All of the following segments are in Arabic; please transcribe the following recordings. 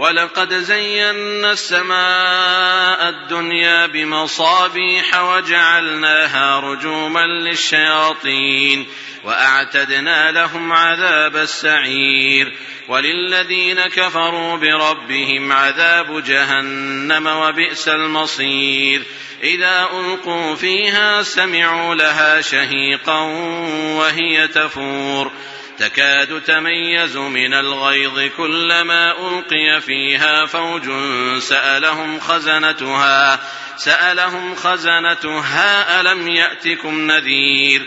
ولقد زينا السماء الدنيا بمصابيح وجعلناها رجوما للشياطين وأعتدنا لهم عذاب السعير وللذين كفروا بربهم عذاب جهنم وبئس المصير إذا ألقوا فيها سمعوا لها شهيقا وهي تفور تكاد تميز من الغيظ كلما ألقي فيها فوج سألهم خزنتها سألهم خزنتها ألم يأتكم نذير؟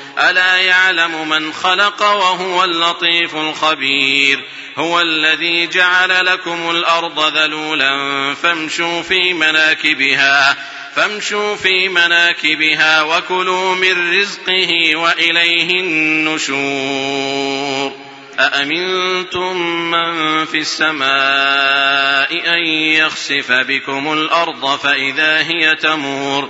ألا يعلم من خلق وهو اللطيف الخبير هو الذي جعل لكم الأرض ذلولا فامشوا في مناكبها فامشوا في مناكبها وكلوا من رزقه وإليه النشور. أأمنتم من في السماء أن يخسف بكم الأرض فإذا هي تمور؟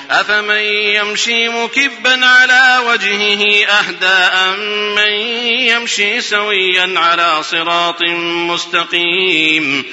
أفمن يمشي مكبا على وجهه أهدى أمن يمشي سويا على صراط مستقيم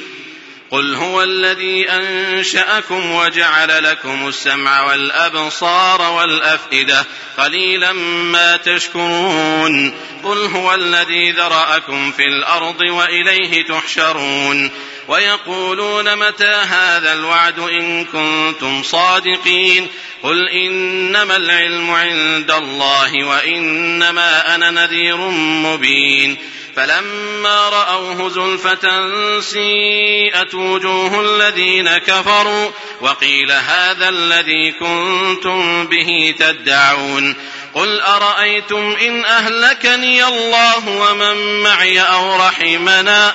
قل هو الذي أنشأكم وجعل لكم السمع والأبصار والأفئدة قليلا ما تشكرون قل هو الذي ذرأكم في الأرض وإليه تحشرون ويقولون متى هذا الوعد إن كنتم صادقين قل إنما العلم عند الله وإنما أنا نذير مبين فلما رأوه زلفة سيئت وجوه الذين كفروا وقيل هذا الذي كنتم به تدعون قل أرأيتم إن أهلكني الله ومن معي أو رحمنا